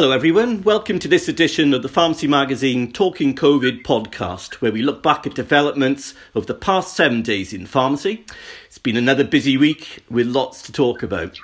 Hello, everyone. Welcome to this edition of the Pharmacy Magazine Talking COVID podcast, where we look back at developments of the past seven days in pharmacy. It's been another busy week with lots to talk about.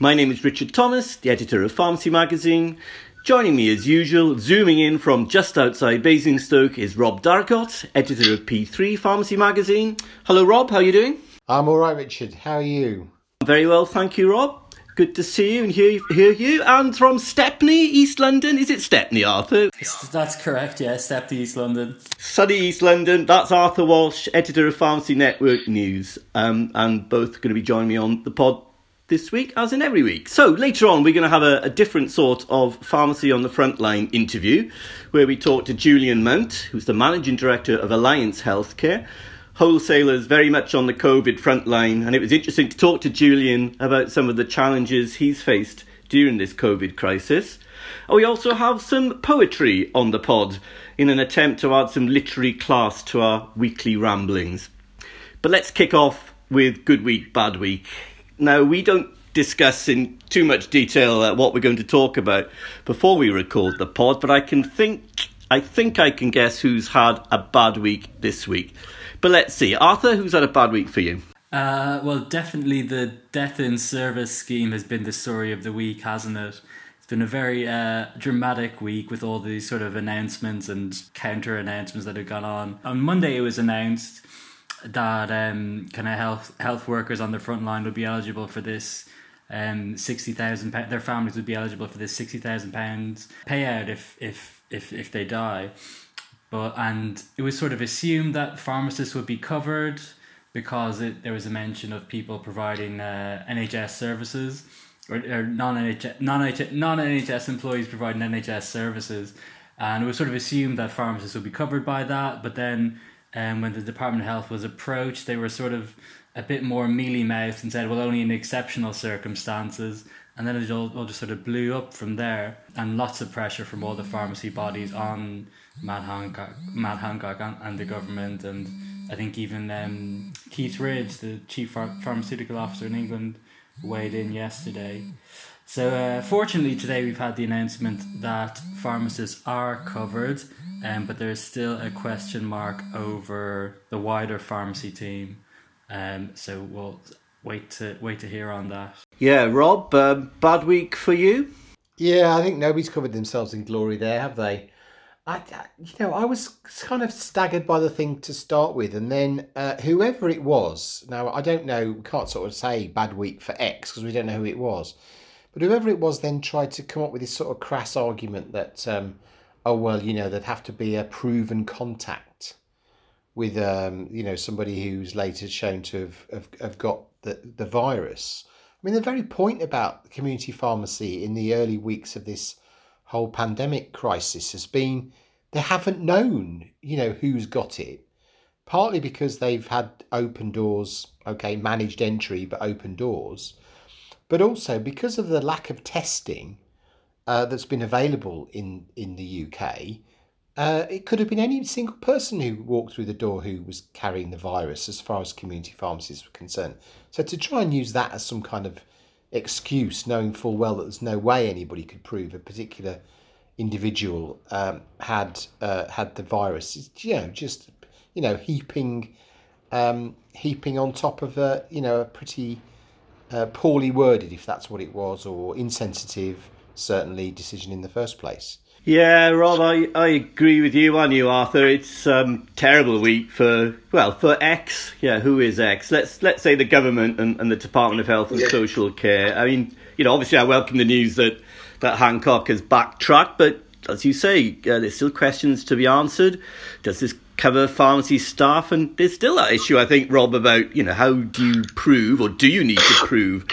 My name is Richard Thomas, the editor of Pharmacy Magazine. Joining me as usual, zooming in from just outside Basingstoke, is Rob Darracott, editor of P3 Pharmacy Magazine. Hello, Rob. How are you doing? I'm all right, Richard. How are you? Very well, thank you, Rob. Good to see you and hear, hear you. And from Stepney, East London. Is it Stepney, Arthur? That's correct, yeah, Stepney, East London. Sunny East London. That's Arthur Walsh, editor of Pharmacy Network News. Um, and both going to be joining me on the pod this week, as in every week. So later on, we're going to have a, a, different sort of pharmacy on the frontline interview, where we talk to Julian Mount, who's the managing director of Alliance Healthcare, wholesalers very much on the COVID front line. And it was interesting to talk to Julian about some of the challenges he's faced during this COVID crisis. We also have some poetry on the pod in an attempt to add some literary class to our weekly ramblings. But let's kick off with Good Week, Bad Week. Now, we don't discuss in too much detail uh, what we're going to talk about before we record the pod, but I can think I think I can guess who's had a bad week this week. But let's see. Arthur, who's had a bad week for you? Uh, well, definitely the death in service scheme has been the story of the week, hasn't it? It's been a very uh, dramatic week with all these sort of announcements and counter announcements that have gone on. On Monday, it was announced that um, kind of health health workers on the front line would be eligible for this um, sixty thousand. Their families would be eligible for this sixty thousand pounds payout if if if if they die. But and it was sort of assumed that pharmacists would be covered because it, there was a mention of people providing uh, NHS services or, or non NHS non NHS employees providing NHS services, and it was sort of assumed that pharmacists would be covered by that. But then, um, when the Department of Health was approached, they were sort of a bit more mealy mouthed and said, "Well, only in exceptional circumstances." And then it all, all just sort of blew up from there, and lots of pressure from all the pharmacy bodies on Matt Hancock, Matt Hancock and, and the government, and I think even um, Keith Ridge, the chief pharmaceutical officer in England, weighed in yesterday. So, uh, fortunately, today we've had the announcement that pharmacists are covered, um, but there is still a question mark over the wider pharmacy team. Um, so we'll wait to wait to hear on that. Yeah, Rob, uh, bad week for you. Yeah, I think nobody's covered themselves in glory there, have they? I, you know, I was kind of staggered by the thing to start with, and then uh, whoever it was. Now, I don't know. We can't sort of say bad week for X because we don't know who it was. But whoever it was then tried to come up with this sort of crass argument that, um, oh well, you know, there'd have to be a proven contact with, um, you know, somebody who's later shown to have, have, have got the, the virus. I mean, the very point about community pharmacy in the early weeks of this whole pandemic crisis has been they haven't known, you know, who's got it. Partly because they've had open doors, okay, managed entry, but open doors, but also because of the lack of testing uh, that's been available in in the UK. Uh, it could have been any single person who walked through the door who was carrying the virus, as far as community pharmacies were concerned. So to try and use that as some kind of excuse, knowing full well that there's no way anybody could prove a particular individual um, had uh, had the virus. It's, you know, just you know, heaping um, heaping on top of a you know a pretty uh, poorly worded, if that's what it was, or insensitive, certainly decision in the first place. Yeah, Rob, I, I agree with you on you, Arthur. It's um, terrible week for well for X. Yeah, who is X? Let's let's say the government and, and the Department of Health and yeah. Social Care. I mean, you know, obviously, I welcome the news that that Hancock has backtracked, but as you say, uh, there's still questions to be answered. Does this cover pharmacy staff? And there's still that issue, I think, Rob, about you know how do you prove or do you need to prove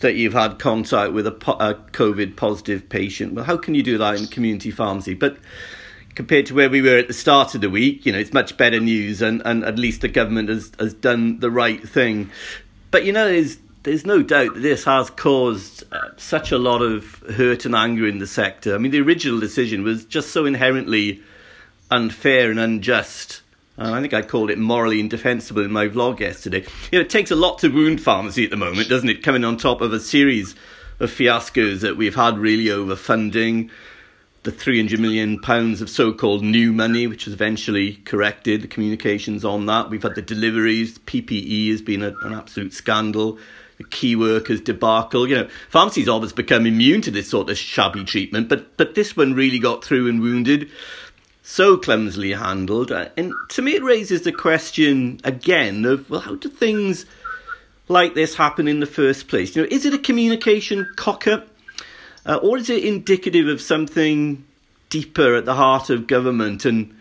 that you've had contact with a, po- a COVID positive patient? Well, how can you do that in community pharmacy? But compared to where we were at the start of the week, you know, it's much better news, and, and at least the government has has done the right thing. But you know, there's there's no doubt that this has caused uh, such a lot of hurt and anger in the sector. I mean, the original decision was just so inherently unfair and unjust. Uh, I think I called it morally indefensible in my vlog yesterday. You know, it takes a lot to wound pharmacy at the moment, doesn't it? Coming on top of a series of fiascos that we've had really over funding, the 300 million pounds of so-called new money, which was eventually corrected. The communications on that. We've had the deliveries. PPE has been a, an absolute scandal. Key workers debacle. You know, pharmacy's always become immune to this sort of shabby treatment, but but this one really got through and wounded. So clumsily handled, uh, and to me, it raises the question again of well, how do things like this happen in the first place? You know, is it a communication cock up? Uh, or is it indicative of something deeper at the heart of government and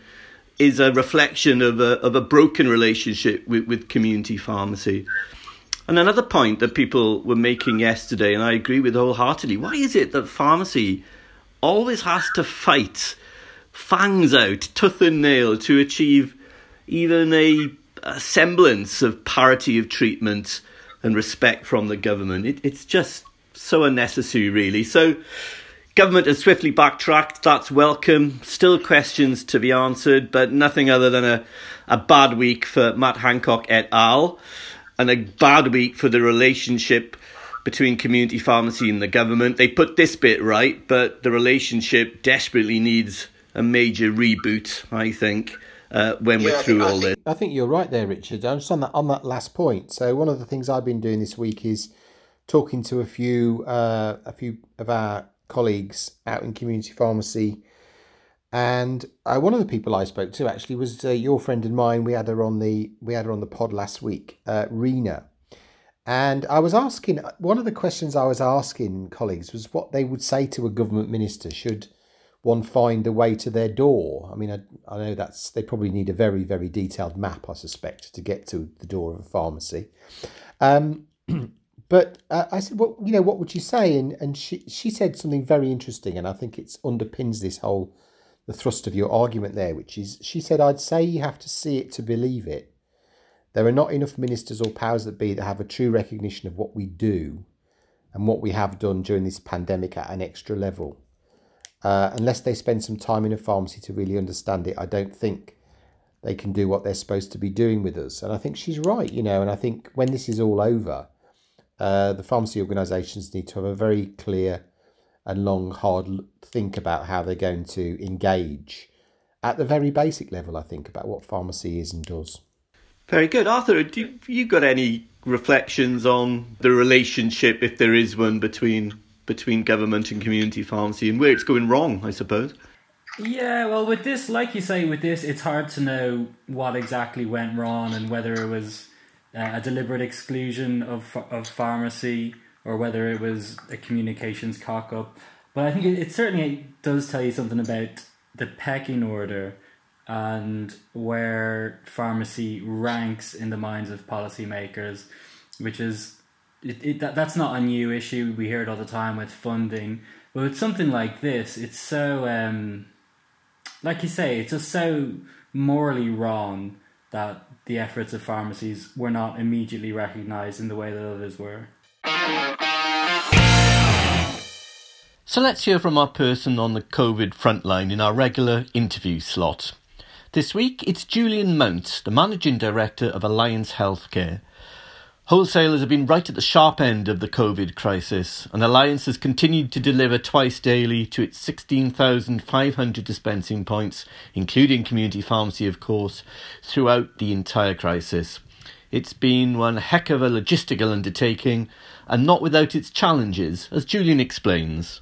is a reflection of a, of a broken relationship with, with community pharmacy? And another point that people were making yesterday, and I agree with wholeheartedly, why is it that pharmacy always has to fight fangs out, tooth and nail, to achieve even a, a semblance of parity of treatment and respect from the government? It, it's just so unnecessary, really. So, government has swiftly backtracked. That's welcome. Still questions to be answered, but nothing other than a, a bad week for Matt Hancock et al. And a bad week for the relationship between community pharmacy and the government. They put this bit right, but the relationship desperately needs a major reboot, I think. Uh, when yeah, we're through all this, I think you're right there, Richard. I'm just on that on that last point. So one of the things I've been doing this week is talking to a few uh, a few of our colleagues out in community pharmacy. And uh, one of the people I spoke to actually was uh, your friend and mine. We had her on the we had her on the pod last week, uh, Rena. And I was asking one of the questions I was asking colleagues was what they would say to a government minister should one find a way to their door. I mean, I, I know that's they probably need a very very detailed map, I suspect, to get to the door of a pharmacy. Um, But uh, I said, well, you know, what would you say? And and she she said something very interesting, and I think it underpins this whole the thrust of your argument there, which is she said, I'd say you have to see it to believe it. There are not enough ministers or powers that be that have a true recognition of what we do and what we have done during this pandemic at an extra level. Uh, unless they spend some time in a pharmacy to really understand it, I don't think they can do what they're supposed to be doing with us. And I think she's right, you know, and I think when this is all over, uh, the pharmacy organisations need to have a very clear and long, hard think about how they're going to engage at the very basic level, I think, about what pharmacy is and does. Very good. Arthur, do you got any reflections on the relationship, if there is one, between between government and community pharmacy and where it's going wrong, I suppose? Yeah, well, with this, like you say, with this, it's hard to know what exactly went wrong and whether it was uh, a deliberate exclusion of of pharmacy or whether it was a communications cock up. But I think it, it certainly does tell you something about the pecking order and where pharmacy ranks in the minds of policymakers, which is it, it that, that's not a new issue. We hear it all the time with funding, but with something like this, it's so um, like you say, it's just so morally wrong that the efforts of pharmacies were not immediately recognised in the way that others were. So let's hear from our person on the COVID frontline in our regular interview slot. This week it's Julian Mount, the Managing Director of Alliance Healthcare, Wholesalers have been right at the sharp end of the COVID crisis, and Alliance has continued to deliver twice daily to its 16,500 dispensing points, including community pharmacy, of course, throughout the entire crisis. It's been one heck of a logistical undertaking, and not without its challenges, as Julian explains.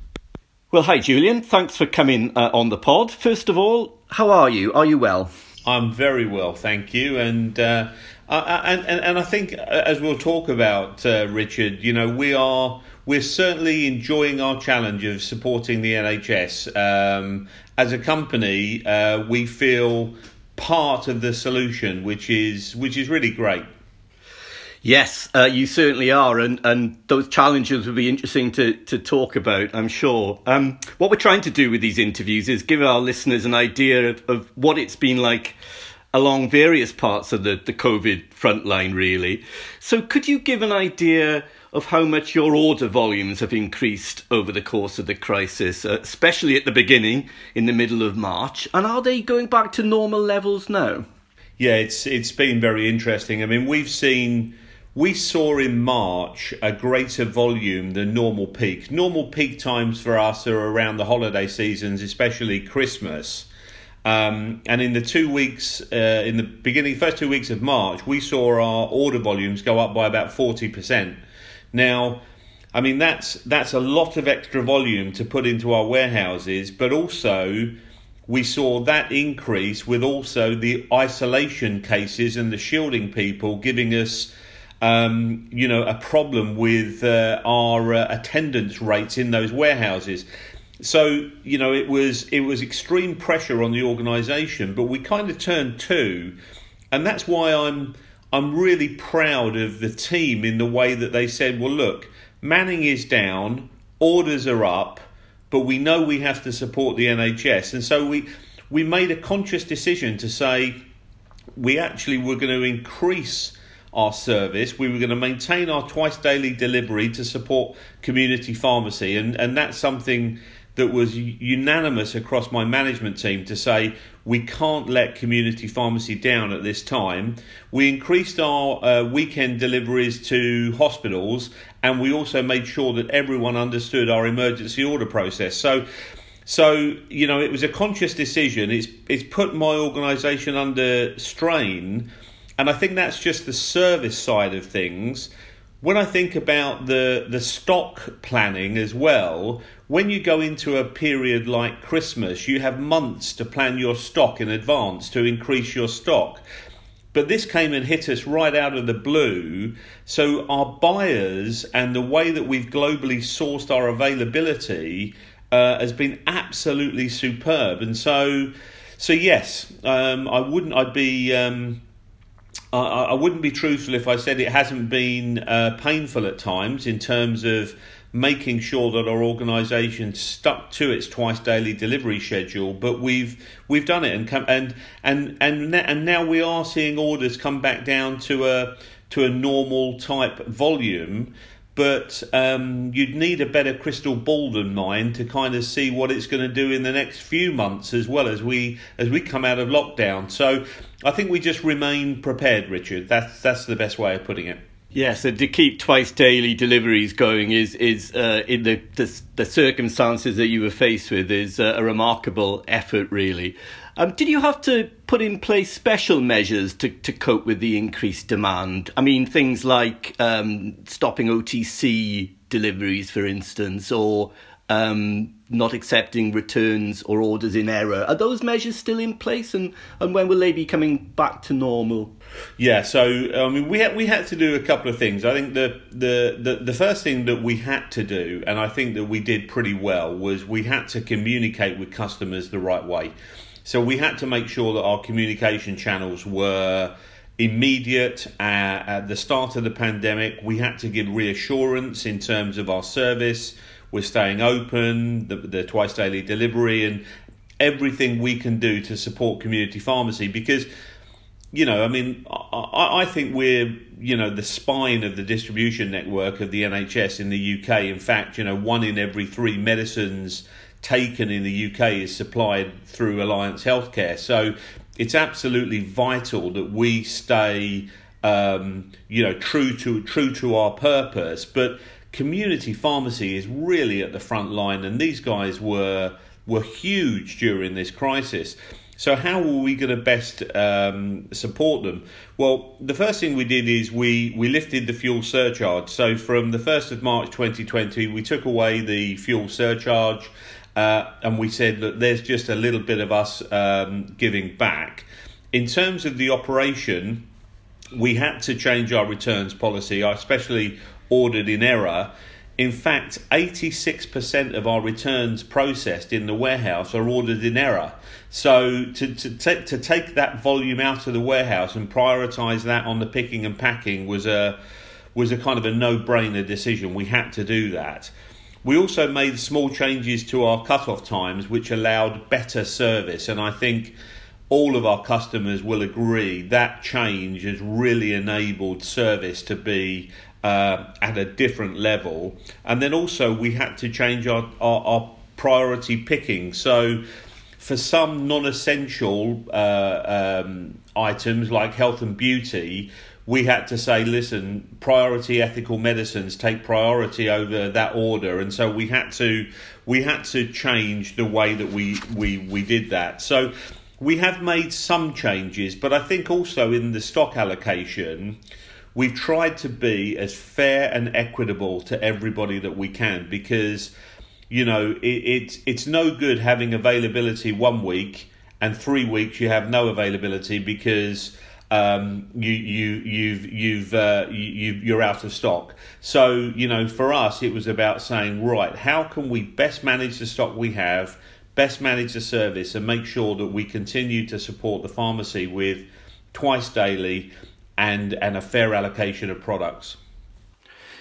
Well, hi, Julian. Thanks for coming uh, on the pod. First of all, how are you? Are you well? I'm very well, thank you. And uh, and, and, and I think, uh, as we'll talk about, uh, Richard, you know, we are we're certainly enjoying our challenge of supporting the NHS. Um, as a company, uh, we feel part of the solution, which is which is really great. Yes, uh, you certainly are, and, and those challenges will be interesting to, to talk about, I'm sure. Um, what we're trying to do with these interviews is give our listeners an idea of, of what it's been like along various parts of the, the COVID frontline, really. So, could you give an idea of how much your order volumes have increased over the course of the crisis, uh, especially at the beginning, in the middle of March? And are they going back to normal levels now? Yeah, it's it's been very interesting. I mean, we've seen we saw in March a greater volume than normal peak. Normal peak times for us are around the holiday seasons, especially Christmas. Um, and in the two weeks, uh, in the beginning, first two weeks of March, we saw our order volumes go up by about forty percent. Now, I mean that's that's a lot of extra volume to put into our warehouses, but also we saw that increase with also the isolation cases and the shielding people giving us um, you know, a problem with uh, our uh, attendance rates in those warehouses. So you know, it was it was extreme pressure on the organisation, but we kind of turned to, and that's why I'm I'm really proud of the team in the way that they said, well, look, Manning is down, orders are up, but we know we have to support the NHS, and so we we made a conscious decision to say we actually were going to increase our service. We were going to maintain our twice daily delivery to support community pharmacy, and, and that's something that was unanimous across my management team to say we can't let community pharmacy down at this time. We increased our uh, weekend deliveries to hospitals, and we also made sure that everyone understood our emergency order process. So. So you know, it was a conscious decision. It's it's put my organisation under strain, and I think that's just the service side of things. When I think about the the stock planning as well, when you go into a period like Christmas, you have months to plan your stock in advance to increase your stock. But this came and hit us right out of the blue. So our buyers and the way that we've globally sourced our availability uh, has been absolutely superb. And so, so yes, um, I wouldn't. I'd be. Um, I, I wouldn't be truthful if I said it hasn't been uh, painful at times in terms of making sure that our organisation stuck to its twice daily delivery schedule. But we've we've done it and come and and and and now we are seeing orders come back down to a to a normal type volume but um, you'd need a better crystal ball than mine to kind of see what it's going to do in the next few months as well as we as we come out of lockdown. So I think we just remain prepared, Richard. That's that's the best way of putting it. Yes, and to keep twice daily deliveries going is is uh, in the, the, the circumstances that you were faced with is uh, a remarkable effort, really. Um, did you have to put in place special measures to, to cope with the increased demand? I mean, things like um, stopping OTC deliveries, for instance, or um, not accepting returns or orders in error. Are those measures still in place, and, and when will they be coming back to normal? Yeah, so I mean, we had we had to do a couple of things. I think the, the the the first thing that we had to do, and I think that we did pretty well, was we had to communicate with customers the right way. So we had to make sure that our communication channels were immediate uh, at the start of the pandemic. We had to give reassurance in terms of our service. We're staying open, the, the twice daily delivery, and everything we can do to support community pharmacy because you know, I mean, I, I, think we're, you know, the spine of the distribution network of the NHS in the UK. In fact, you know, one in every three medicines taken in the UK is supplied through Alliance Healthcare. So it's absolutely vital that we stay, um, you know, true to true to our purpose. But community pharmacy is really at the front line, and these guys were were huge during this crisis. So how were we going to best um, support them? Well, the first thing we did is we, we lifted the fuel surcharge. So from the 1st of March 2020, we took away the fuel surcharge uh, and we said that there's just a little bit of us um, giving back. In terms of the operation, we had to change our returns policy. I especially ordered in error. In fact, 86% of our returns processed in the warehouse are ordered in error. So to, to, to take that volume out of the warehouse and prioritise that on the picking and packing was a was a kind of a no-brainer decision. We had to do that. We also made small changes to our cut-off times, which allowed better service. And I think all of our customers will agree that change has really enabled service to be uh, at a different level. And then also, we had to change our, our, our priority picking. So, for some non essential uh, um, items like health and beauty, we had to say, listen, priority ethical medicines take priority over that order, and so we had to we had to change the way that we we we did that. So we have made some changes, but I think also in the stock allocation. We've tried to be as fair and equitable to everybody that we can because, you know, it, it it's no good having availability one week and three weeks you have no availability because um, you you you've you've uh, you you're out of stock. So you know, for us, it was about saying, right, how can we best manage the stock we have, best manage the service, and make sure that we continue to support the pharmacy with twice daily and and a fair allocation of products.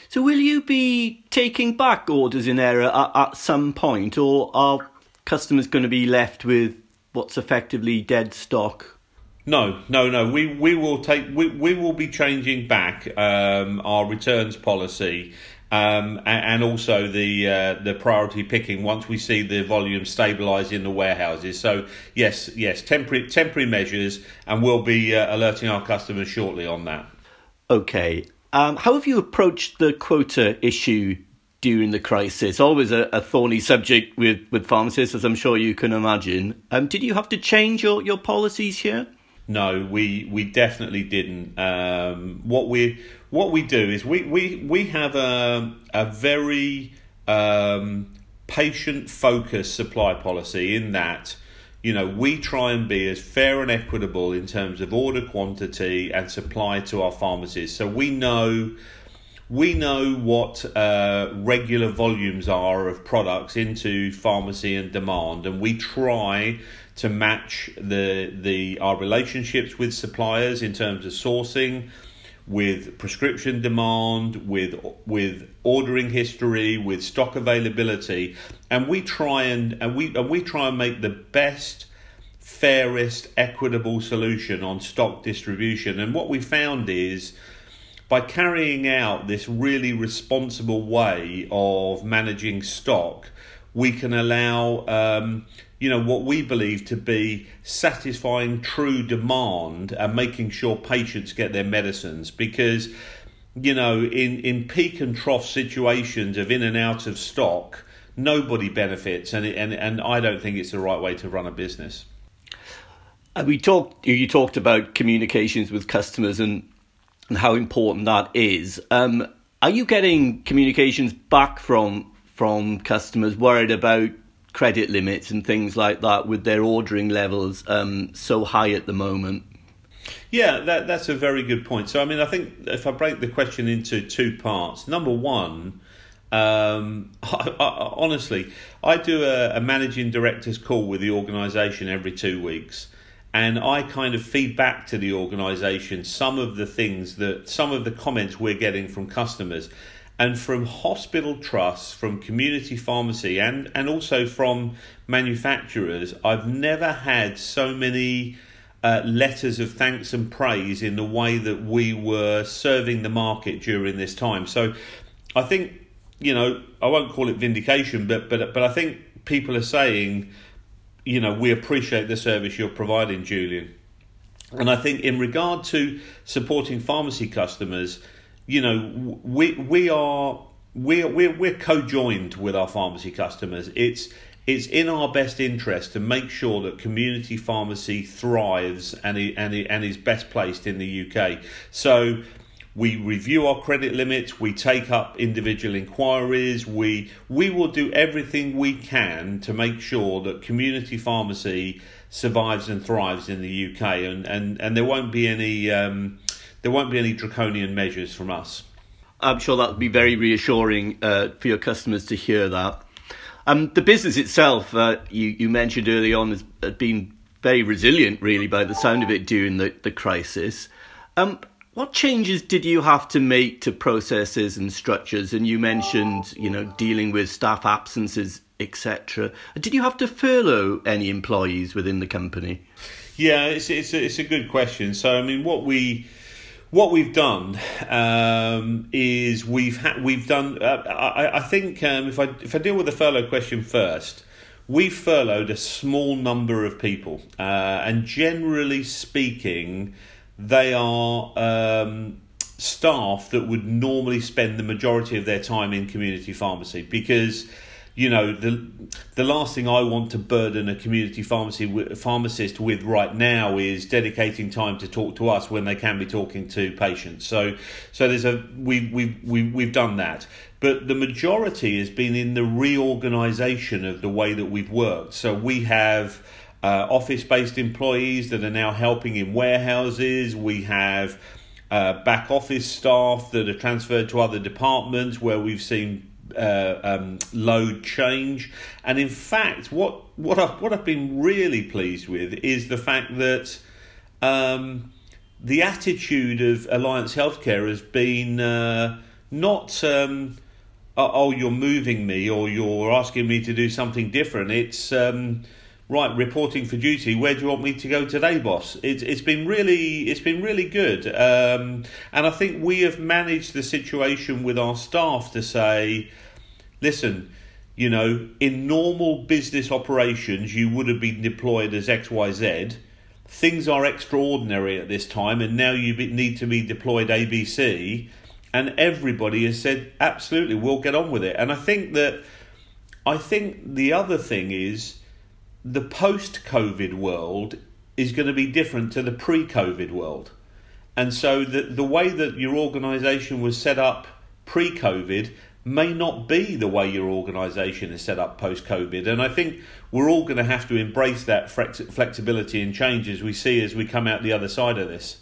So, will you be taking back orders in error at, at some point, or are customers going to be left with what's effectively dead stock? No, no, no. We we will take we, we will be changing back um, our returns policy um, and, also the uh, the priority picking once we see the volume stabilise in the warehouses. So yes, yes, temporary temporary measures, and we'll be uh, alerting our customers shortly on that. Okay. Um, how have you approached the quota issue during the crisis? Always a, a, thorny subject with, with pharmacists, as I'm sure you can imagine. Um, did you have to change your, your policies here? No, we we definitely didn't. Um, what we what we do is we we we have a a very um, patient focused supply policy in that you know we try and be as fair and equitable in terms of order quantity and supply to our pharmacies. So we know we know what uh, regular volumes are of products into pharmacy and demand, and we try to match the the our relationships with suppliers in terms of sourcing with prescription demand with with ordering history with stock availability. And we try and, and we and we try and make the best fairest equitable solution on stock distribution. And what we found is by carrying out this really responsible way of managing stock we can allow um, you know what we believe to be satisfying true demand and making sure patients get their medicines. Because you know in in peak and trough situations of in and out of stock nobody benefits. And and and I don't think it's the right way to run a business. Uh, we talked you talked about communications with customers and and how important that is. Um, are you getting communications back from from customers worried about credit limits and things like that with their ordering levels um, so high at the moment? Yeah, that, that's a very good point. So, I mean, I think if I break the question into two parts, number one, um, I, I, honestly, I do a, a managing director's call with the organisation every two weeks and I kind of feed back to the organisation some of the things that some of the comments we're getting from customers and from hospital trusts, from community pharmacy, and, and also from manufacturers, I've never had so many uh, letters of thanks and praise in the way that we were serving the market during this time. So I think, you know, I won't call it vindication, but but but I think people are saying, you know, we appreciate the service you're providing, Julian. And I think in regard to supporting pharmacy customers, you know, we we are we're we're, we're co-joined with our pharmacy customers. It's it's in our best interest to make sure that community pharmacy thrives and and and is best placed in the UK. So we review our credit limits, we take up individual inquiries, we we will do everything we can to make sure that community pharmacy survives and thrives in the UK and and, and there won't be any um, there won't be any draconian measures from us. I'm sure that would be very reassuring uh, for your customers to hear that. Um, the business itself, uh, you, you, mentioned early on, has been very resilient, really, by the sound of it during the, the crisis. Um, what changes did you have to make to processes and structures? And you mentioned, you know, dealing with staff absences, etc. Did you have to furlough any employees within the company? Yeah, it's it's a, it's a good question. So, I mean, what we what we've done um, is we've ha- we've done. Uh, I, I, think um, if I if I deal with the furlough question first, we've furloughed a small number of people, uh, and generally speaking, they are um, staff that would normally spend the majority of their time in community pharmacy because you know the the last thing I want to burden a community pharmacy pharmacist with right now is dedicating time to talk to us when they can be talking to patients. So so there's a we we we we've done that, but the majority has been in the reorganisation of the way that we've worked. So we have. Uh, office based employees that are now helping in warehouses. We have uh, back office staff that are transferred to other departments where we've seen uh, um, load change. And in fact, what what I've what I've been really pleased with is the fact that um, the attitude of Alliance Healthcare has been uh, not. Um, oh, you're moving me, or you're asking me to do something different. It's um, right reporting for duty where do you want me to go today boss? It's, it's been really it's been really good. Um, and i think we have managed the situation with our staff to say listen you know in normal business operations you would have been deployed as xyz things are extraordinary at this time and now you need to be deployed abc and everybody has said absolutely we'll get on with it. And i think that i think the other thing is the post COVID world is going to be different to the pre COVID world. And so the, the way that your organisation was set up pre COVID may not be the way your organisation is set up post COVID. And I think we're all going to have to embrace that flexibility and change as we see as we come out the other side of this.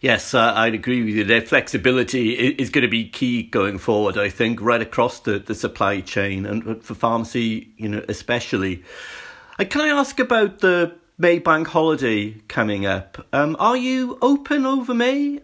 Yes, uh, I'd agree with you. Their flexibility is going to be key going forward. I think right across the, the supply chain and for pharmacy, you know, especially. Uh, can I ask about the May bank holiday coming up? Um, are you open over May?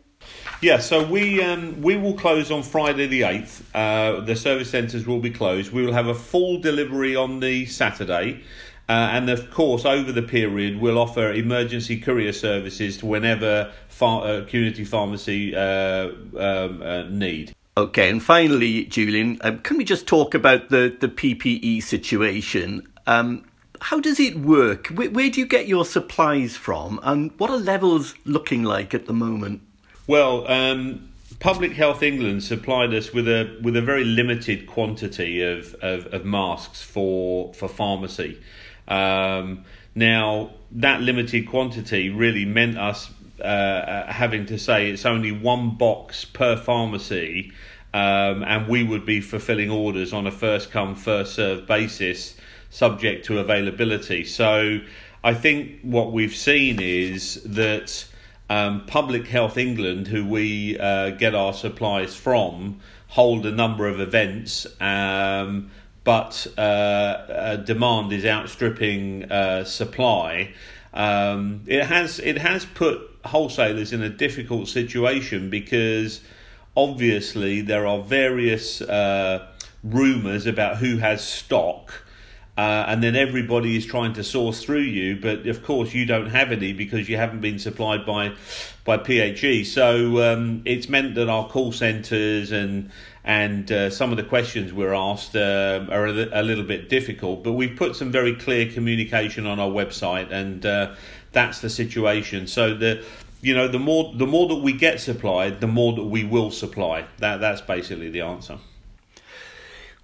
Yeah, so we um, we will close on Friday the eighth. Uh, the service centres will be closed. We will have a full delivery on the Saturday, uh, and of course over the period we'll offer emergency courier services to whenever far- uh, community pharmacy uh, um, uh, need. Okay, and finally, Julian, um, can we just talk about the the PPE situation? Um, how does it work? Where, where, do you get your supplies from, and what are levels looking like at the moment? Well, um, Public Health England supplied us with a with a very limited quantity of, of, of masks for for pharmacy. Um, now, that limited quantity really meant us uh, uh having to say it's only one box per pharmacy, um, and we would be fulfilling orders on a first come first served basis subject to availability. So I think what we've seen is that um, Public Health England, who we uh, get our supplies from, hold a number of events. Um, but uh, uh, demand is outstripping uh, supply. Um, it has it has put wholesalers in a difficult situation because obviously there are various uh, rumours about who has stock uh, and then everybody is trying to source through you, but of course you don't have any because you haven't been supplied by by PHE. So um, it's meant that our call centres and and uh, some of the questions we're asked uh, are a, a, little bit difficult. But we've put some very clear communication on our website, and uh, that's the situation. So the you know the more the more that we get supplied, the more that we will supply. That that's basically the answer.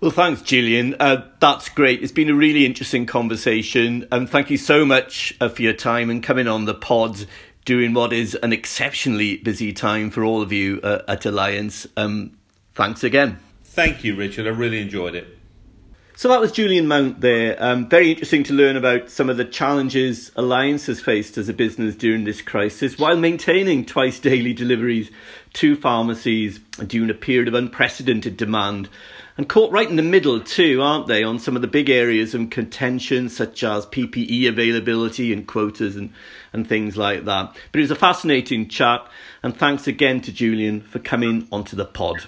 Well, thanks, Julian. Uh, that's great. It's been a really interesting conversation. And thank you so much uh, for your time and coming on the pod during what is an exceptionally busy time for all of you uh, at Alliance. Um, thanks again. Thank you, Richard. I really enjoyed it. So that was Julian Mount there. Um, very interesting to learn about some of the challenges Alliance has faced as a business during this crisis while maintaining twice daily deliveries to pharmacies during a period of unprecedented demand and caught right in the middle too, aren't they, on some of the big areas of contention such as PPE availability and quotas and, and things like that. But it was a fascinating chat, and thanks again to Julian for coming onto the pod.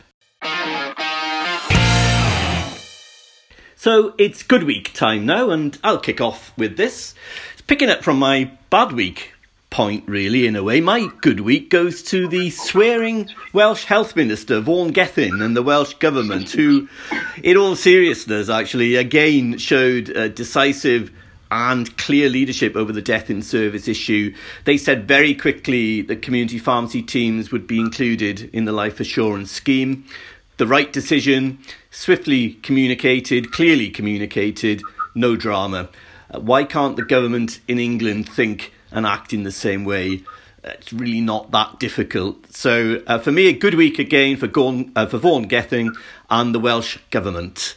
So it's good week time now, and I'll kick off with this. It's picking up from my bad week point, really, in a way. My good week goes to the swearing Welsh Health Minister, Vaughan Gething, and the Welsh Government, who, in all seriousness, actually, again showed a decisive and clear leadership over the death in service issue. They said very quickly that community pharmacy teams would be included in the life assurance scheme. The right decision, swiftly communicated, clearly communicated, no drama. Uh, why can't the government in England think and act in the same way? it's really not that difficult. So uh, for me, a good week again for, Gorn, uh, for Vaughan Gething and the Welsh Government.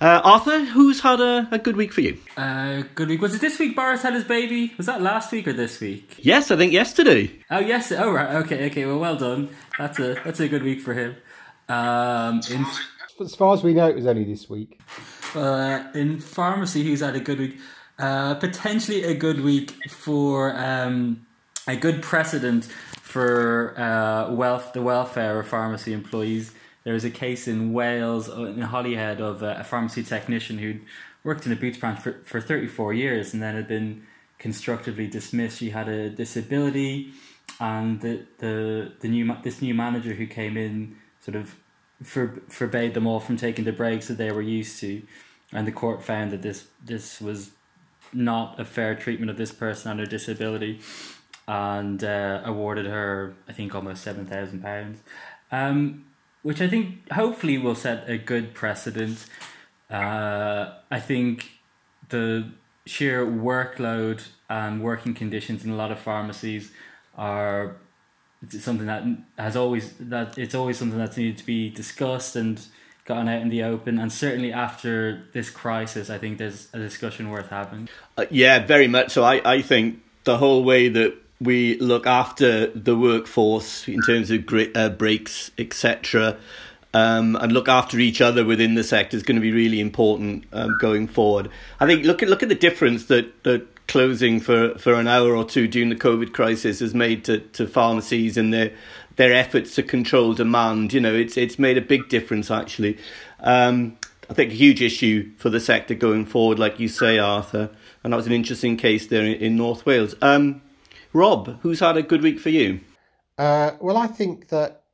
Uh, Arthur, who's had a, a, good week for you? Uh, good week. Was it this week Boris had his baby? Was that last week or this week? Yes, I think yesterday. Oh, yes. Oh, right. Okay, okay. Well, well done. That's a that's a good week for him. Um, in, as far as we know, it was only this week. Uh, in pharmacy, he's had a good week? Uh, potentially a good week for um, a good precedent for uh, wealth, the welfare of pharmacy employees. There was a case in Wales, uh, in Holyhead, of a pharmacy technician who'd worked in a Boots branch for, for 34 years and then had been constructively dismissed. She had a disability, and the, the, the new this new manager who came in sort of for, forbade them all from taking the breaks that they were used to, and the court found that this this was not a fair treatment of this person under disability and uh, awarded her, I think, almost seven thousand pounds, um, which I think hopefully will set a good precedent. Uh, I think the sheer workload and working conditions in a lot of pharmacies are something that has always that it's always something that's needed to be discussed and gotten out in the open and certainly after this crisis i think there's a discussion worth having uh, yeah very much so i i think the whole way that we look after the workforce in terms of uh, breaks, etc., um, and look after each other within the sector is going to be really important um, going forward. I think look at look at the difference that, that closing for, for an hour or two during the COVID crisis has made to, to pharmacies and their their efforts to control demand. You know, it's it's made a big difference actually. Um, I think a huge issue for the sector going forward, like you say, Arthur, and that was an interesting case there in, in North Wales. Um, Rob, who's had a good week for you? Uh, well, I think that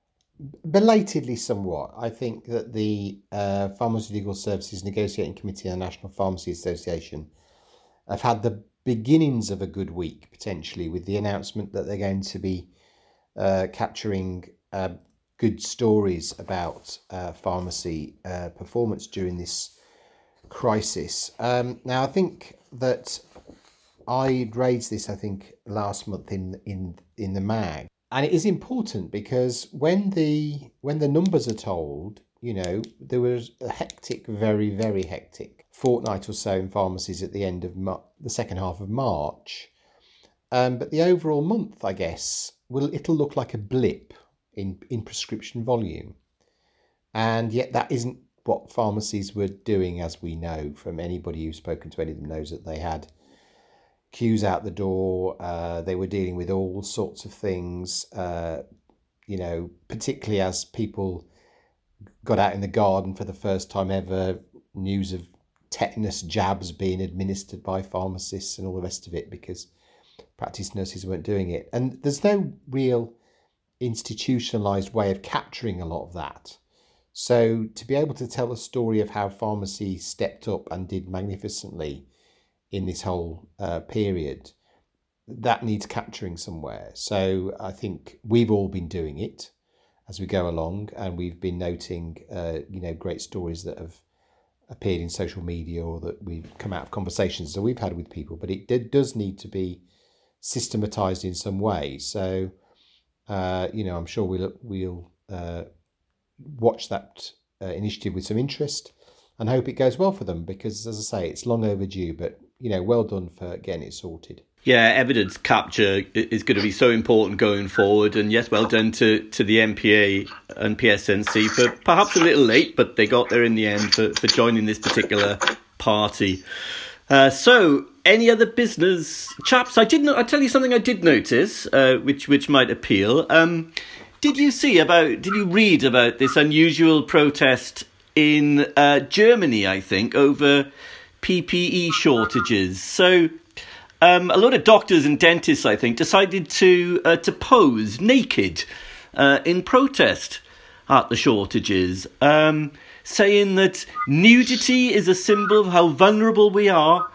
belatedly somewhat, I think that the uh, Pharmaceutical Services Negotiating Committee and the National Pharmacy Association have had the beginnings of a good week, potentially, with the announcement that they're going to be uh, capturing uh, good stories about uh, pharmacy uh, performance during this crisis. Um, now, I think that I raised this, I think, last month in in in the mag, and it is important because when the when the numbers are told, you know, there was a hectic, very very hectic fortnight or so in pharmacies at the end of Mar- the second half of March, um, but the overall month, I guess, will it'll look like a blip in in prescription volume, and yet that isn't what pharmacies were doing, as we know from anybody who's spoken to any of them knows that they had queues out the door. Uh, they were dealing with all sorts of things, uh, you know, particularly as people got out in the garden for the first time ever, news of tetanus jabs being administered by pharmacists and all the rest of it because practice nurses weren't doing it. And there's no real institutionalized way of capturing a lot of that. So to be able to tell a story of how pharmacy stepped up and did magnificently in this whole uh, period, that needs capturing somewhere. So I think we've all been doing it as we go along, and we've been noting, uh, you know, great stories that have appeared in social media or that we've come out of conversations that we've had with people. But it, it does need to be systematized in some way. So, uh, you know, I'm sure we'll we'll uh, watch that uh, initiative with some interest and hope it goes well for them because, as I say, it's long overdue. But you know, well done for getting it sorted. Yeah, evidence capture is going to be so important going forward. And yes, well done to, to the NPA and PSNC for perhaps a little late, but they got there in the end for, for joining this particular party. Uh, so, any other business, chaps? I did. I tell you something I did notice, uh, which which might appeal. Um, did you see about? Did you read about this unusual protest in uh, Germany? I think over PPE shortages. So um, a lot of doctors and dentists, I think, decided to uh, to pose naked uh, in protest at the shortages, um, saying that nudity is a symbol of how vulnerable we are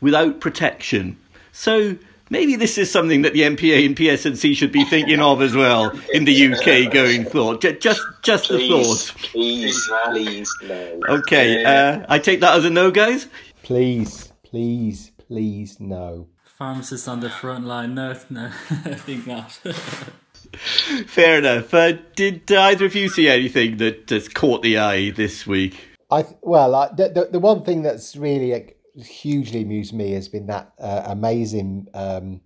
without protection. So maybe this is something that the NPA and PSNC should be thinking of as well in the UK going forward. Just, just the thought. Please, please, no. Okay, uh, I take that as a no, guys. Please, please, please, no. Pharmacists on the front line. No, no, I think not. Fair enough. Uh, did either of you see anything that has caught the eye this week? I well, I, the, the the one thing that's really hugely amused me has been that uh, amazing um,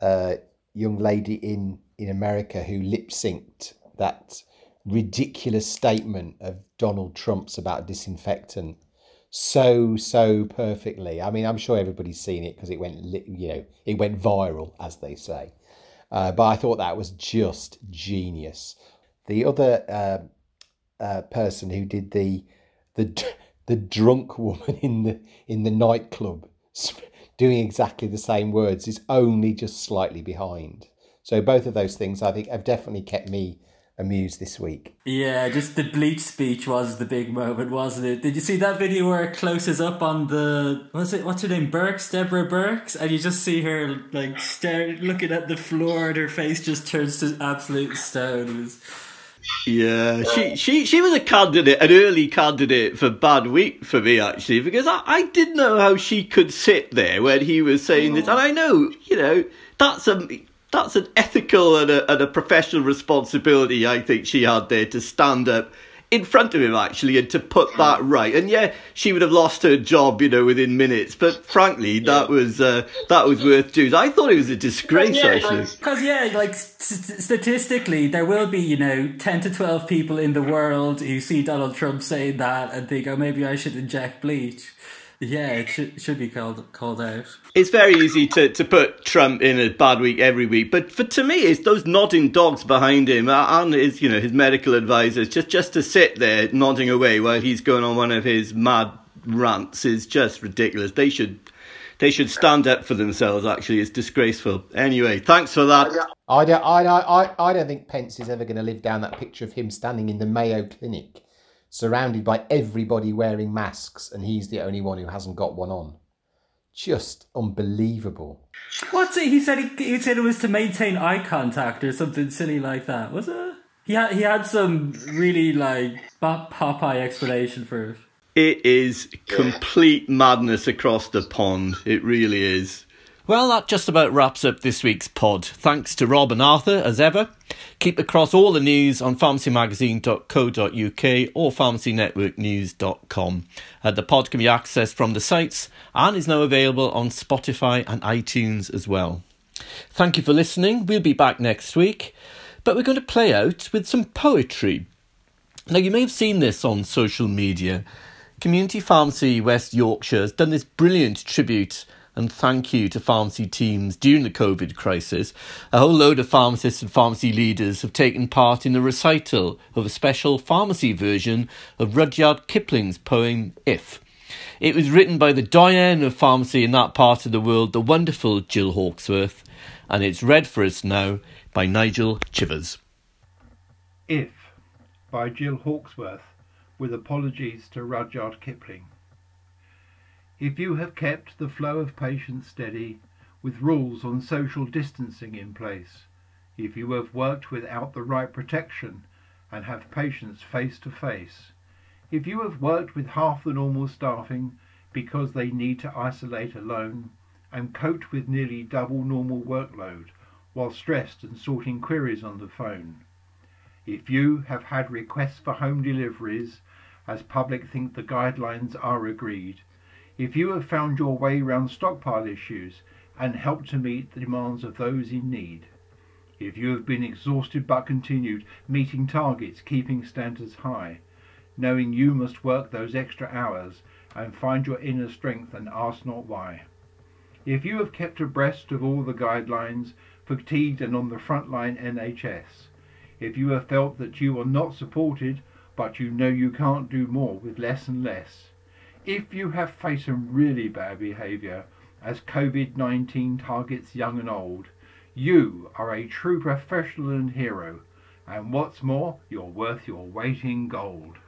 uh, young lady in in America who lip synced that ridiculous statement of Donald Trump's about disinfectant so so perfectly. I mean, I'm sure everybody's seen it because it went you know it went viral as they say. Uh, but I thought that was just genius. The other uh, uh, person who did the the the drunk woman in the in the nightclub doing exactly the same words is only just slightly behind. So both of those things I think have definitely kept me amused this week. Yeah, just the bleach speech was the big moment, wasn't it? Did you see that video where it closes up on the what's it? What's her name? Birx, Deborah Birx, and you just see her like staring, looking at the floor, and her face just turns to absolute stone. It was, Yeah, she, she she was a candidate, an early candidate for bad week for me actually, because I, I didn't know how she could sit there when he was saying this, and mm. I know you know that's a that's an ethical and a, and a professional responsibility I think she had there to stand up in front of him actually and to put that right. And yeah, she would have lost her job, you know, within minutes. But frankly, that was uh, that was worth doing. I thought it was a disgrace Yeah, actually. Because yeah, like st- statistically, there will be you know ten to twelve people in the world who see Donald Trump saying that and think, oh, maybe I should inject bleach. Yeah, it should should be called called out. it's very easy to, to put Trump in a bad week every week, but for to me, it's those nodding dogs behind him uh, and his you know his medical advisors just just to sit there nodding away while he's going on one of his mad rants is just ridiculous. They should they should stand up for themselves. Actually, it's disgraceful. Anyway, thanks for that. I don't, I, I, I- I don't think Pence is ever going to live down that picture of him standing in the Mayo Clinic, surrounded by everybody wearing masks, and he's the only one who hasn't got one on. Just unbelievable. What's it? He said he, he said it was to maintain eye contact or something silly like that. Was it? He had he had some really like Pop- Popeye explanation for it. It is complete madness across the pond. It really is. Well, that just about wraps up this week's pod. Thanks to Rob and Arthur, as ever. Keep across all the news on pharmacymagazine.co.uk or pharmacynetworknews.com. Uh, the pod can be accessed from the sites and is now available on Spotify and iTunes as well. Thank you for listening. We'll be back next week, but we're going to play out with some poetry. Now, you may have seen this on social media. Community Pharmacy West Yorkshire has done this brilliant tribute and thank you to pharmacy teams during the COVID crisis. A whole load of pharmacists and pharmacy leaders have taken part in the recital of a special pharmacy version of Rudyard Kipling's poem If. It was written by the doyen of pharmacy in that part of the world, the wonderful Jill Hawksworth, and it's read for us now by Nigel Chivers. If by Jill Hawksworth, with apologies to Rudyard Kipling. If you have kept the flow of patients steady, with rules on social distancing in place, if you have worked without the right protection and have patients face to face, if you have worked with half the normal staffing because they need to isolate alone and cope with nearly double normal workload while stressed and sorting queries on the phone, if you have had requests for home deliveries as public think the guidelines are agreed, if you have found your way round stockpile issues and helped to meet the demands of those in need, if you have been exhausted but continued meeting targets, keeping standards high, knowing you must work those extra hours and find your inner strength and ask not why. If you have kept abreast of all the guidelines, fatigued and on the front line NHS, if you have felt that you are not supported but you know you can't do more with less and less, if you have faced some really bad behaviour as COVID 19 targets young and old, you are a true professional and hero, and what's more, you're worth your weight in gold.